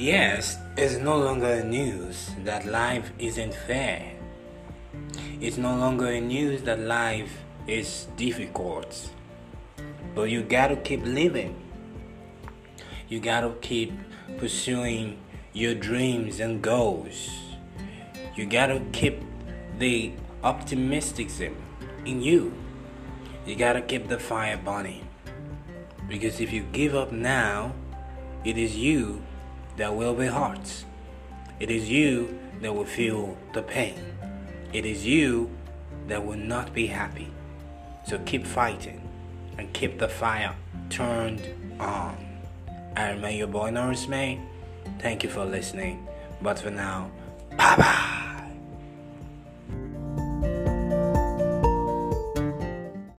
Yes, it's no longer news that life isn't fair. It's no longer news that life is difficult. But you gotta keep living. You gotta keep pursuing your dreams and goals. You gotta keep the optimism in you. You gotta keep the fire burning. Because if you give up now, it is you that will be hearts. It is you that will feel the pain. It is you that will not be happy. So keep fighting and keep the fire turned on. I remain your boy Norris May. Thank you for listening. But for now, bye bye.